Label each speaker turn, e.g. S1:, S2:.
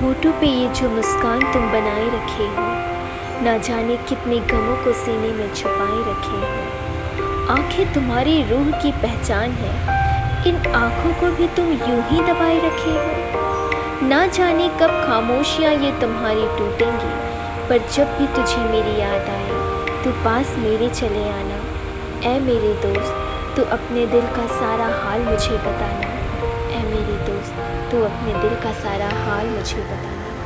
S1: होठों पे ये जो मुस्कान तुम बनाए रखे हो, ना जाने कितने गमों को सीने में छुपाए रखे हो। आँखें तुम्हारी रूह की पहचान है, इन आँखों को भी तुम यूँ ही दबाए रखे हो। ना जाने कब खामोशियाँ ये तुम्हारी टूटेंगी, पर जब भी तुझे मेरी याद आए, तू पास मेरे चले आना। ऐ मेरे दोस्त, तू अपने दिल का सारा हाल मुझे बताना। तू अपने दिल का सारा हाल मुझे बताना।